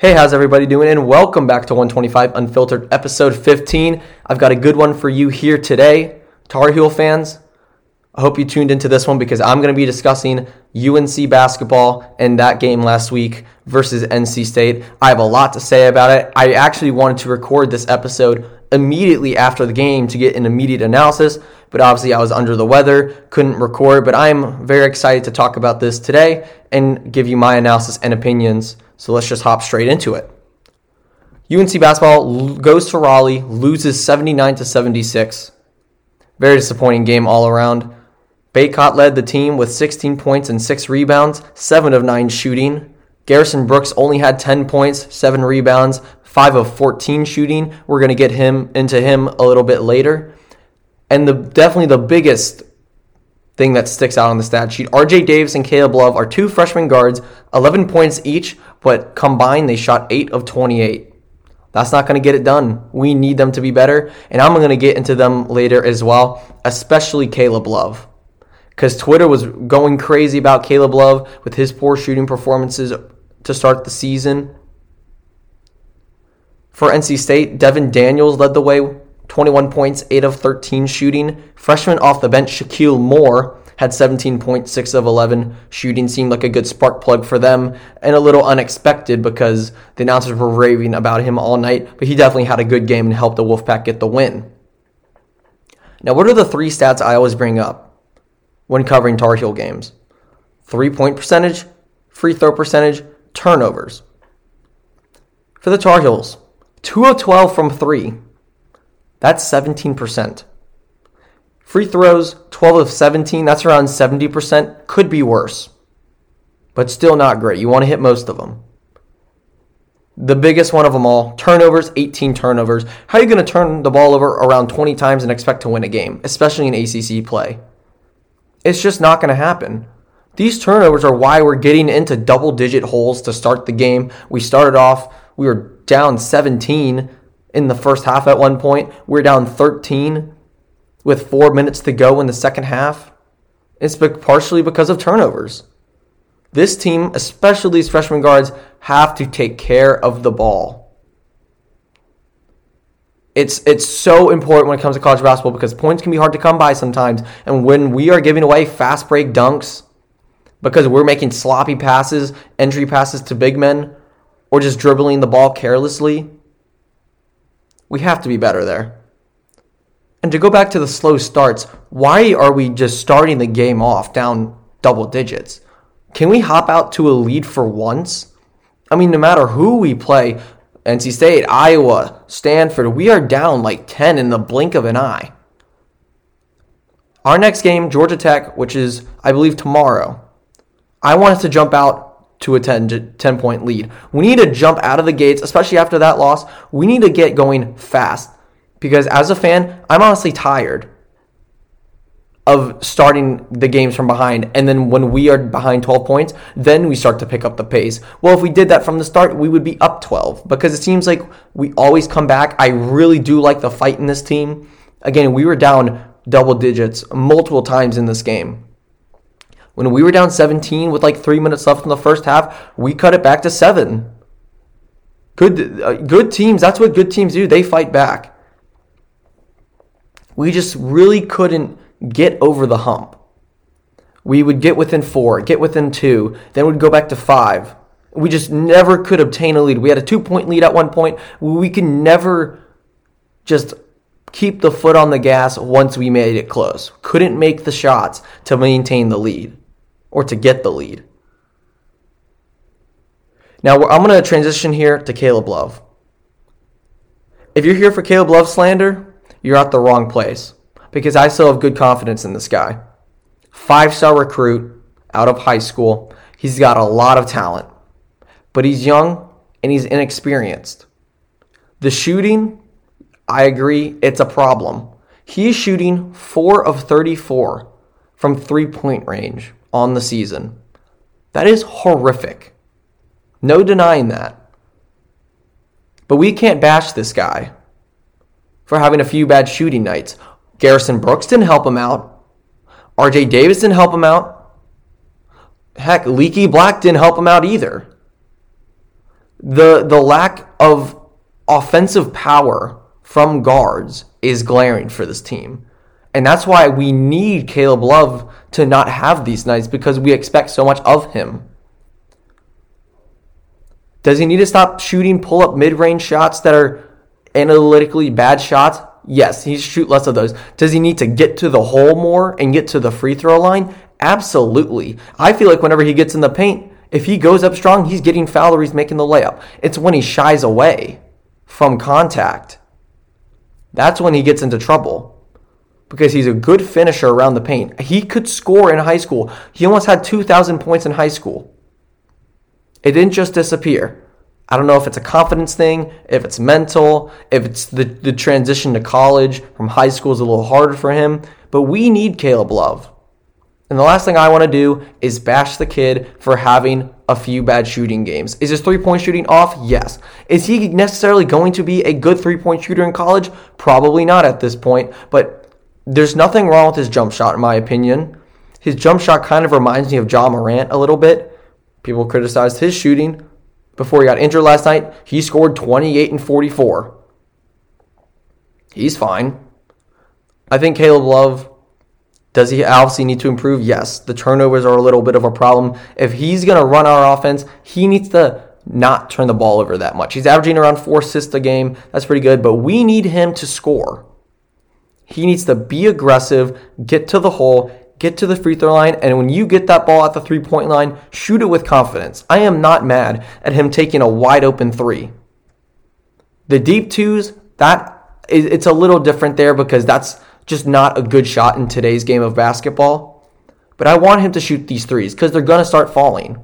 Hey, how's everybody doing? And welcome back to 125 Unfiltered, episode 15. I've got a good one for you here today. Tar Heel fans, I hope you tuned into this one because I'm going to be discussing UNC basketball and that game last week versus NC State. I have a lot to say about it. I actually wanted to record this episode immediately after the game to get an immediate analysis, but obviously I was under the weather, couldn't record. But I'm very excited to talk about this today and give you my analysis and opinions. So let's just hop straight into it. UNC basketball goes to Raleigh, loses 79 to 76. Very disappointing game all around. Bacot led the team with 16 points and 6 rebounds, 7 of 9 shooting. Garrison Brooks only had 10 points, 7 rebounds, 5 of 14 shooting. We're going to get him into him a little bit later. And the definitely the biggest thing that sticks out on the stat sheet. RJ Davis and Caleb Love are two freshman guards, 11 points each, but combined they shot 8 of 28. That's not going to get it done. We need them to be better, and I'm going to get into them later as well, especially Caleb Love. Because Twitter was going crazy about Caleb Love with his poor shooting performances to start the season. For NC State, Devin Daniels led the way 21 points, 8 of 13 shooting. Freshman off the bench, Shakeel Moore, had 17 points, 6 of 11 shooting. Seemed like a good spark plug for them and a little unexpected because the announcers were raving about him all night, but he definitely had a good game and helped the Wolfpack get the win. Now, what are the three stats I always bring up when covering Tar Heel games? Three point percentage, free throw percentage, turnovers. For the Tar Heels, 2 of 12 from 3. That's 17%. Free throws, 12 of 17, that's around 70%. Could be worse, but still not great. You want to hit most of them. The biggest one of them all, turnovers, 18 turnovers. How are you going to turn the ball over around 20 times and expect to win a game, especially in ACC play? It's just not going to happen. These turnovers are why we're getting into double digit holes to start the game. We started off, we were down 17 in the first half at one point. We're down 13 with four minutes to go in the second half. It's partially because of turnovers. This team, especially these freshman guards, have to take care of the ball. It's it's so important when it comes to college basketball because points can be hard to come by sometimes. And when we are giving away fast break dunks because we're making sloppy passes, entry passes to big men, or just dribbling the ball carelessly, we have to be better there. And to go back to the slow starts, why are we just starting the game off down double digits? Can we hop out to a lead for once? I mean, no matter who we play, NC State, Iowa, Stanford, we are down like 10 in the blink of an eye. Our next game, Georgia Tech, which is, I believe, tomorrow. I want us to jump out to a 10, 10 point lead. We need to jump out of the gates, especially after that loss. We need to get going fast because as a fan, I'm honestly tired of starting the games from behind. And then when we are behind 12 points, then we start to pick up the pace. Well, if we did that from the start, we would be up 12 because it seems like we always come back. I really do like the fight in this team. Again, we were down double digits multiple times in this game. When we were down 17 with like three minutes left in the first half, we cut it back to seven. Good, uh, good teams. That's what good teams do. They fight back. We just really couldn't get over the hump. We would get within four, get within two, then we'd go back to five. We just never could obtain a lead. We had a two point lead at one point. We could never just keep the foot on the gas once we made it close. Couldn't make the shots to maintain the lead or to get the lead. Now I'm going to transition here to Caleb Love. If you're here for Caleb Love slander, you're at the wrong place because I still have good confidence in this guy. Five star recruit out of high school. He's got a lot of talent, but he's young and he's inexperienced. The shooting, I agree, it's a problem. He's shooting 4 of 34 from three point range on the season. That is horrific. No denying that. But we can't bash this guy for having a few bad shooting nights. Garrison Brooks didn't help him out. RJ Davis didn't help him out. Heck, Leaky Black didn't help him out either. the the lack of offensive power from guards is glaring for this team. And that's why we need Caleb Love to not have these nights because we expect so much of him. Does he need to stop shooting pull up mid range shots that are analytically bad shots? Yes, he should shoot less of those. Does he need to get to the hole more and get to the free throw line? Absolutely. I feel like whenever he gets in the paint, if he goes up strong, he's getting fouled or he's making the layup. It's when he shies away from contact. That's when he gets into trouble because he's a good finisher around the paint. He could score in high school. He almost had 2,000 points in high school. It didn't just disappear. I don't know if it's a confidence thing, if it's mental, if it's the, the transition to college from high school is a little harder for him. But we need Caleb Love. And the last thing I want to do is bash the kid for having a few bad shooting games. Is his three point shooting off? Yes. Is he necessarily going to be a good three point shooter in college? Probably not at this point. But there's nothing wrong with his jump shot, in my opinion. His jump shot kind of reminds me of Ja Morant a little bit. People criticized his shooting before he got injured last night. He scored 28 and 44. He's fine. I think Caleb Love does he obviously need to improve? Yes. The turnovers are a little bit of a problem. If he's going to run our offense, he needs to not turn the ball over that much. He's averaging around four assists a game. That's pretty good, but we need him to score. He needs to be aggressive, get to the hole, get to the free throw line, and when you get that ball at the three point line, shoot it with confidence. I am not mad at him taking a wide open three. The deep twos, that it's a little different there because that's just not a good shot in today's game of basketball. But I want him to shoot these threes because they're going to start falling.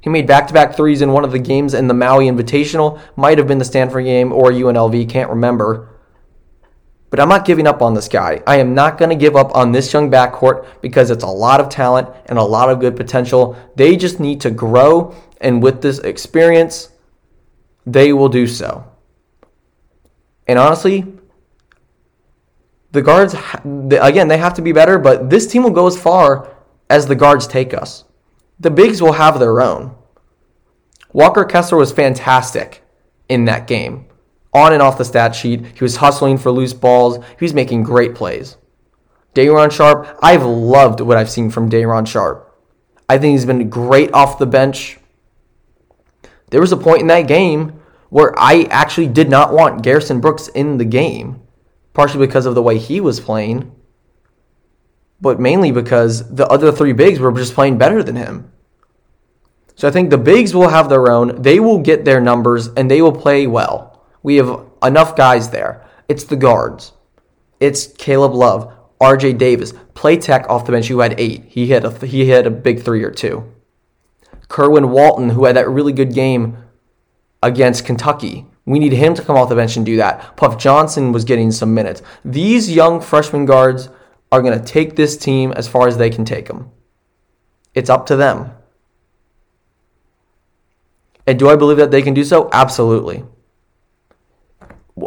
He made back to back threes in one of the games in the Maui Invitational. Might have been the Stanford game or UNLV, can't remember. But I'm not giving up on this guy. I am not going to give up on this young backcourt because it's a lot of talent and a lot of good potential. They just need to grow, and with this experience, they will do so. And honestly, the guards, again, they have to be better, but this team will go as far as the guards take us. The bigs will have their own. Walker Kessler was fantastic in that game. On and off the stat sheet, he was hustling for loose balls. He was making great plays. Day'Ron Sharpe, I've loved what I've seen from Day'Ron Sharpe. I think he's been great off the bench. There was a point in that game where I actually did not want Garrison Brooks in the game partially because of the way he was playing, but mainly because the other three bigs were just playing better than him. So I think the bigs will have their own. They will get their numbers and they will play well. We have enough guys there. It's the guards. It's Caleb Love, R.J. Davis, Platek off the bench who had eight. He hit a he hit a big three or two. Kerwin Walton, who had that really good game against Kentucky. We need him to come off the bench and do that. Puff Johnson was getting some minutes. These young freshman guards are going to take this team as far as they can take them. It's up to them. And do I believe that they can do so? Absolutely.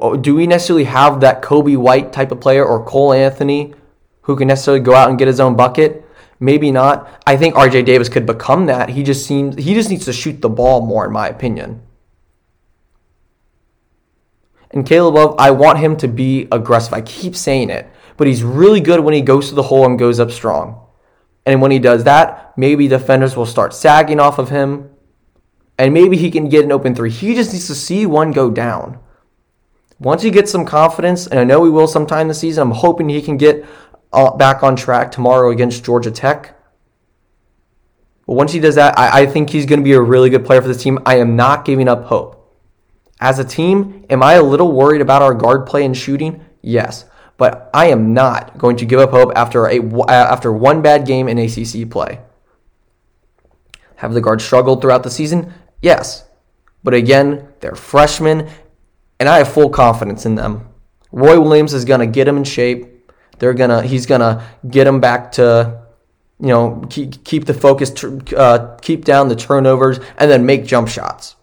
Oh, do we necessarily have that Coby White type of player or Cole Anthony who can necessarily go out and get his own bucket? Maybe not. I think RJ Davis could become that. He just seems he just needs to shoot the ball more in my opinion. And Caleb Love, I want him to be aggressive. I keep saying it, but he's really good when he goes to the hole and goes up strong. And when he does that, maybe defenders will start sagging off of him. And maybe he can get an open three. He just needs to see one go down. Once he gets some confidence, and I know he will sometime this season, I'm hoping he can get uh, back on track tomorrow against Georgia Tech. But once he does that, I, I think he's going to be a really good player for this team. I am not giving up hope. As a team, am I a little worried about our guard play and shooting? Yes, but I am not going to give up hope after a uh, after one bad game in ACC play. Have the guards struggled throughout the season? Yes, but again, they're freshmen, and I have full confidence in them. Roy Williams is going to get them in shape. They're gonna he's gonna get them back to you know keep keep the focus, uh, keep down the turnovers, and then make jump shots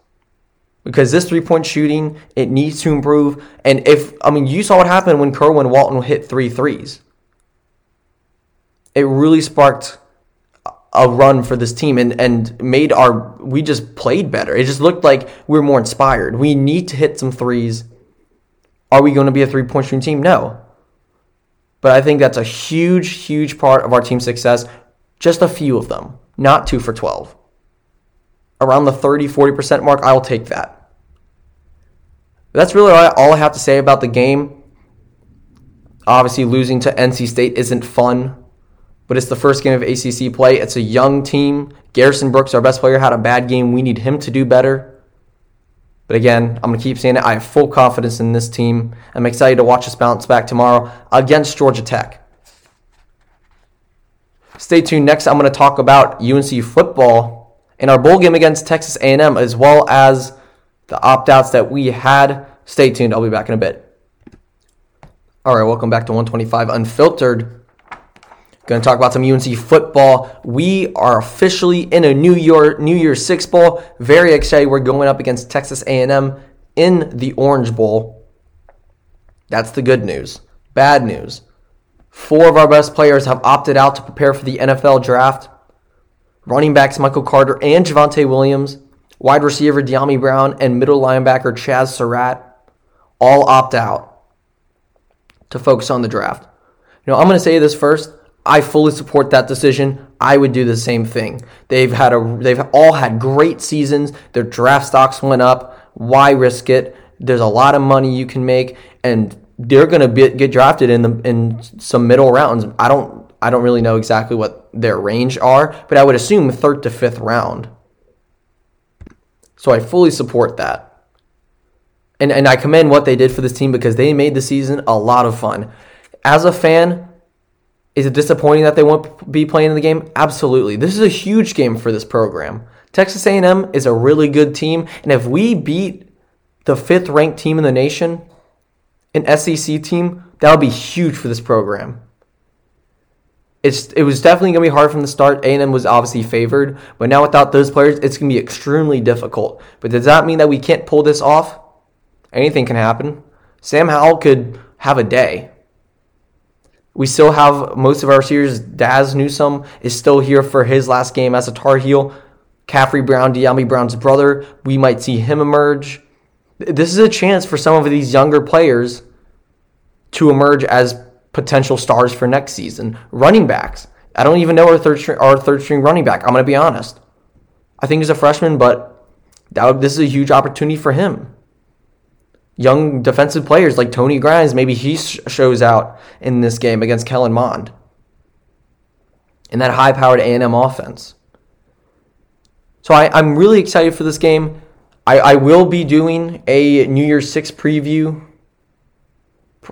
because this three point shooting it needs to improve. And if I mean, you saw what happened when Kerwin Walton hit three threes. It really sparked a run for this team and, and made our we just played better. It just looked like we were more inspired. We need to hit some threes. Are we going to be a three point shooting team? No. But I think that's a huge, huge part of our team's success. Just a few of them, not two for 12. Around the 30, 40% mark, I'll take that. That's really all I have to say about the game. Obviously, losing to NC State isn't fun but it's the first game of ACC play. It's a young team. Garrison Brooks, our best player, had a bad game. We need him to do better. But again, I'm going to keep saying it. I have full confidence in this team. I'm excited to watch us bounce back tomorrow against Georgia Tech. Stay tuned. Next, I'm going to talk about UNC football in our bowl game against Texas A&M, as well as the opt-outs that we had. Stay tuned. I'll be back in a bit. All right, welcome back to 125 Unfiltered. Going to talk about some UNC football. We are officially in a New Year New Year's Six bowl. Very excited. We're going up against Texas A&M in the Orange Bowl. That's the good news. Bad news. Four of our best players have opted out to prepare for the NFL draft. Running backs Michael Carter and Javonte Williams, wide receiver Dyami Brown, and middle linebacker Chaz Surratt all opt out to focus on the draft. You know, I'm going to say this first. I fully support that decision. I would do the same thing. They've had a they've all had great seasons. Their draft stocks went up. Why risk it? There's a lot of money you can make, and they're going to get drafted in the in some middle rounds. I don't I don't really know exactly what their range are, but I would assume third to fifth round. So I fully support that. And and I commend what they did for this team because they made the season a lot of fun. As a fan, is it disappointing that they won't be playing in the game? Absolutely. This is a huge game for this program. Texas A&M is a really good team, and if we beat the fifth ranked team in the nation, an SEC team, that would be huge for this program. It's it was definitely gonna be hard from the start. A&M was obviously favored, but now without those players, it's gonna be extremely difficult. But does that mean that we can't pull this off? Anything can happen. Sam Howell could have a day. We still have most of our receivers. Dazz Newsome is still here for his last game as a Tar Heel. Khafre Brown, Dyami Brown's brother, we might see him emerge. This is a chance for some of these younger players to emerge as potential stars for next season. Running backs. I don't even know our third string, our third string running back. I'm going to be honest. I think he's a freshman, but that, this is a huge opportunity for him young defensive players like Tony Grimes, maybe he sh- shows out in this game against Kellen Mond in that high-powered A&M offense. So I, am really excited for this game. I, I, will be doing a New Year's Six preview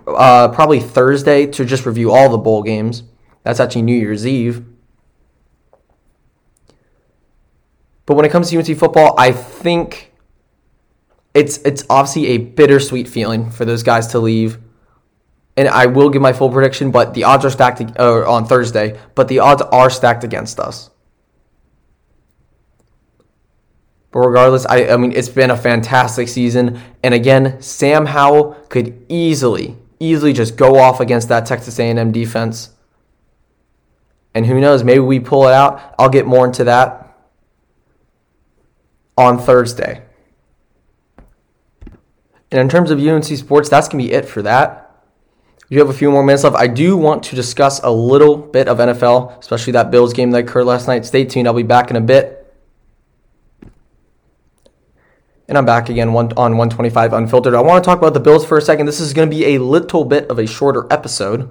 uh, probably Thursday to just review all the bowl games. That's actually New Year's Eve. But when it comes to UNC football, I think it's it's obviously a bittersweet feeling for those guys to leave. And I will give my full prediction, but the odds are stacked uh, on Thursday. But the odds are stacked against us. But regardless, I, I mean, it's been a fantastic season. And again, Sam Howell could easily, easily just go off against that Texas A&M defense. And who knows, maybe we pull it out. I'll get more into that on Thursday. And in terms of UNC sports, that's going to be it for that. You have a few more minutes left. I do want to discuss a little bit of NFL, especially that Bills game that occurred last night. Stay tuned. I'll be back in a bit. And I'm back again on 125 Unfiltered. I want to talk about the Bills for a second. This is going to be a little bit of a shorter episode.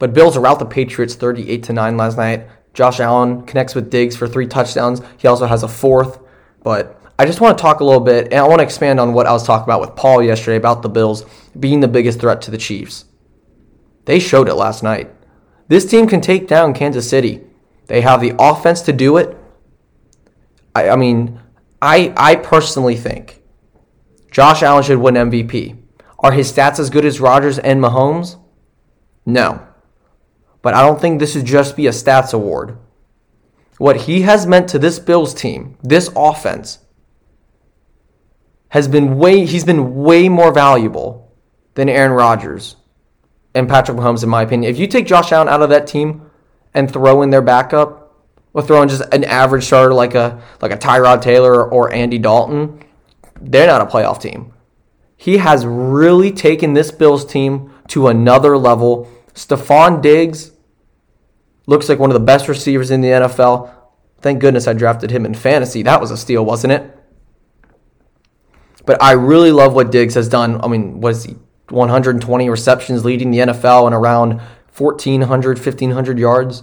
But Bills are out the Patriots 38 to 9 last night. Josh Allen connects with Diggs for three touchdowns. He also has a fourth. But I just want to talk a little bit, and I want to expand on what I was talking about with Paul yesterday about the Bills being the biggest threat to the Chiefs. They showed it last night. This team can take down Kansas City. They have the offense to do it. I, I mean, I I personally think Josh Allen should win MVP. Are his stats as good as Rodgers and Mahomes? No. But I don't think this should just be a stats award. What he has meant to this Bills team, this offense, has been way he's been way more valuable than Aaron Rodgers and Patrick Mahomes in my opinion. If you take Josh Allen out of that team and throw in their backup, or throw in just an average starter like a like a Tyrod Taylor or Andy Dalton, they're not a playoff team. He has really taken this Bills team to another level. Stefon Diggs looks like one of the best receivers in the NFL. Thank goodness I drafted him in fantasy. That was a steal, wasn't it? But I really love what Diggs has done. I mean, was he 120 receptions leading the NFL and around 1,400, 1,500 yards?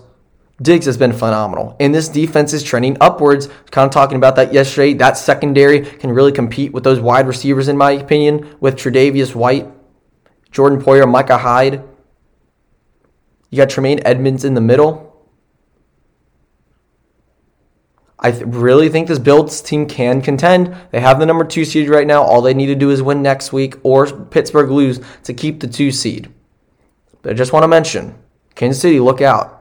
Diggs has been phenomenal. And this defense is trending upwards. Kind of talking about that yesterday. That secondary can really compete with those wide receivers, in my opinion, with Tre'Davious White, Jordan Poyer, Micah Hyde. You got Tremaine Edmunds in the middle. I th- really think this Bills team can contend. They have the number two seed right now. All they need to do is win next week or Pittsburgh lose to keep the two seed. But I just want to mention Kansas City, look out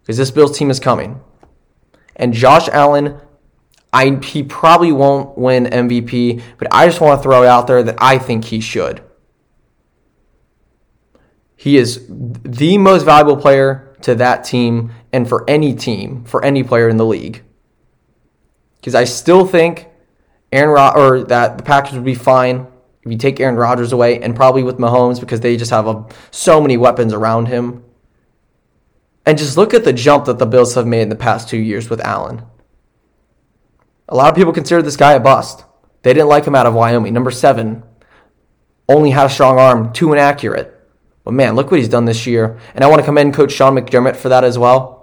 because this Bills team is coming. And Josh Allen, I he probably won't win MVP, but I just want to throw out there that I think he should. He is the most valuable player to that team and for any team, for any player in the league. Because I still think Aaron Rod- or that the Packers would be fine if you take Aaron Rodgers away, and probably with Mahomes because they just have a, so many weapons around him. And just look at the jump that the Bills have made in the past two years with Allen. A lot of people consider this guy a bust. They didn't like him out of Wyoming. Number seven, only had a strong arm, too inaccurate. But man, look what he's done this year. And I want to commend Coach Sean McDermott for that as well.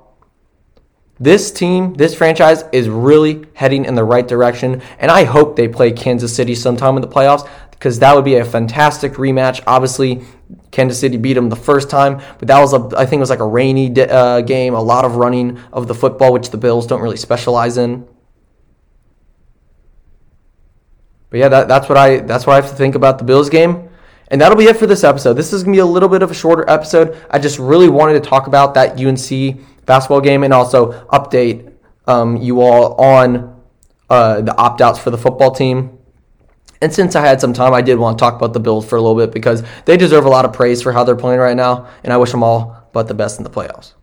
This team, this franchise is really heading in the right direction. And I hope they play Kansas City sometime in the playoffs because that would be a fantastic rematch. Obviously, Kansas City beat them the first time, but that was a I think it was like a rainy uh, game, a lot of running of the football, which the Bills don't really specialize in. But yeah, that, that's what I that's what I have to think about the Bills game. And that'll be it for this episode. This is gonna be a little bit of a shorter episode. I just really wanted to talk about that UNC basketball game and also update um, you all on uh, the opt outs for the football team. And since I had some time, I did want to talk about the Bills for a little bit because they deserve a lot of praise for how they're playing right now, and I wish them all but the best in the playoffs.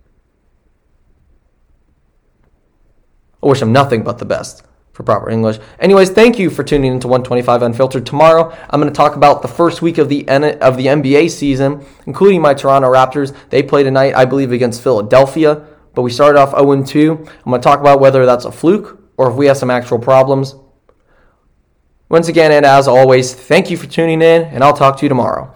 I wish them nothing but the best for proper English. Anyways, thank you for tuning into 125 Unfiltered. Tomorrow, I'm going to talk about the first week of the N- of the NBA season, including my Toronto Raptors. They play tonight, I believe, against Philadelphia, but we started off 0-2. I'm going to talk about whether that's a fluke or if we have some actual problems. Once again, and as always, thank you for tuning in, and I'll talk to you tomorrow.